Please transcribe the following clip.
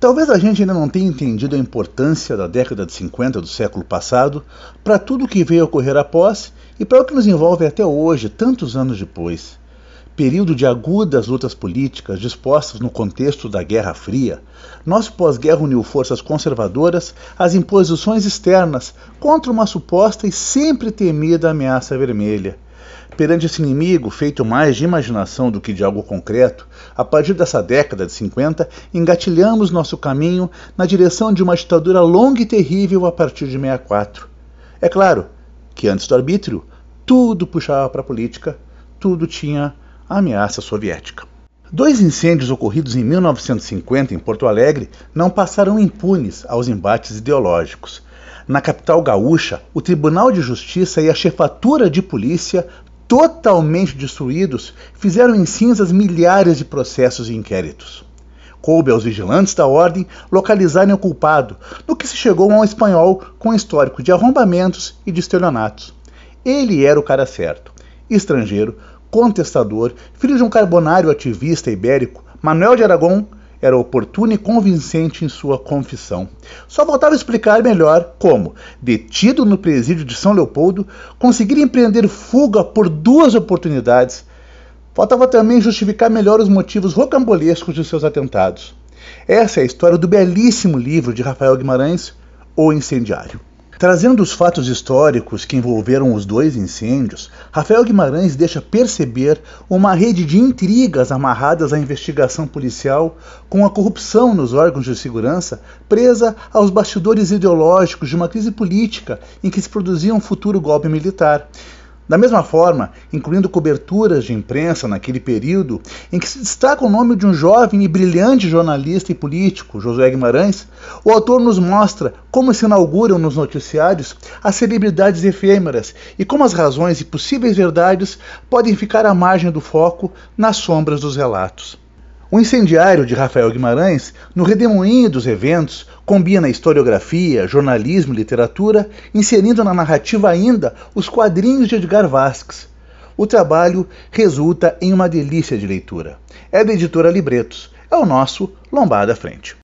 Talvez a gente ainda não tenha entendido a importância da década de 50 do século passado para tudo o que veio a ocorrer após e para o que nos envolve até hoje, tantos anos depois. Período de agudas lutas políticas dispostas no contexto da Guerra Fria, nosso pós-guerra uniu forças conservadoras às imposições externas contra uma suposta e sempre temida ameaça vermelha. Perante esse inimigo, feito mais de imaginação do que de algo concreto, a partir dessa década de 50, engatilhamos nosso caminho na direção de uma ditadura longa e terrível a partir de 64. É claro que antes do arbítrio, tudo puxava para a política, tudo tinha a ameaça soviética. Dois incêndios ocorridos em 1950 em Porto Alegre não passaram impunes aos embates ideológicos. Na capital gaúcha, o Tribunal de Justiça e a Chefatura de Polícia totalmente destruídos, fizeram em cinzas milhares de processos e inquéritos. Coube aos vigilantes da ordem localizarem o culpado, no que se chegou a um espanhol com histórico de arrombamentos e de estelionatos. Ele era o cara certo. Estrangeiro, contestador, filho de um carbonário ativista ibérico, Manuel de Aragão era oportuno e convincente em sua confissão. Só faltava explicar melhor como, detido no presídio de São Leopoldo, conseguira empreender fuga por duas oportunidades. Faltava também justificar melhor os motivos rocambolescos de seus atentados. Essa é a história do belíssimo livro de Rafael Guimarães, O Incendiário. Trazendo os fatos históricos que envolveram os dois incêndios, Rafael Guimarães deixa perceber uma rede de intrigas amarradas à investigação policial com a corrupção nos órgãos de segurança, presa aos bastidores ideológicos de uma crise política em que se produzia um futuro golpe militar. Da mesma forma, incluindo coberturas de imprensa naquele período em que se destaca o nome de um jovem e brilhante jornalista e político, Josué Guimarães, o autor nos mostra como se inauguram nos noticiários as celebridades efêmeras e como as razões e possíveis verdades podem ficar à margem do foco nas sombras dos relatos. O incendiário de Rafael Guimarães, no redemoinho dos eventos, combina historiografia, jornalismo e literatura, inserindo na narrativa ainda os quadrinhos de Edgar Vasques. O trabalho resulta em uma delícia de leitura. É da editora Libretos. É o nosso Lombada Frente.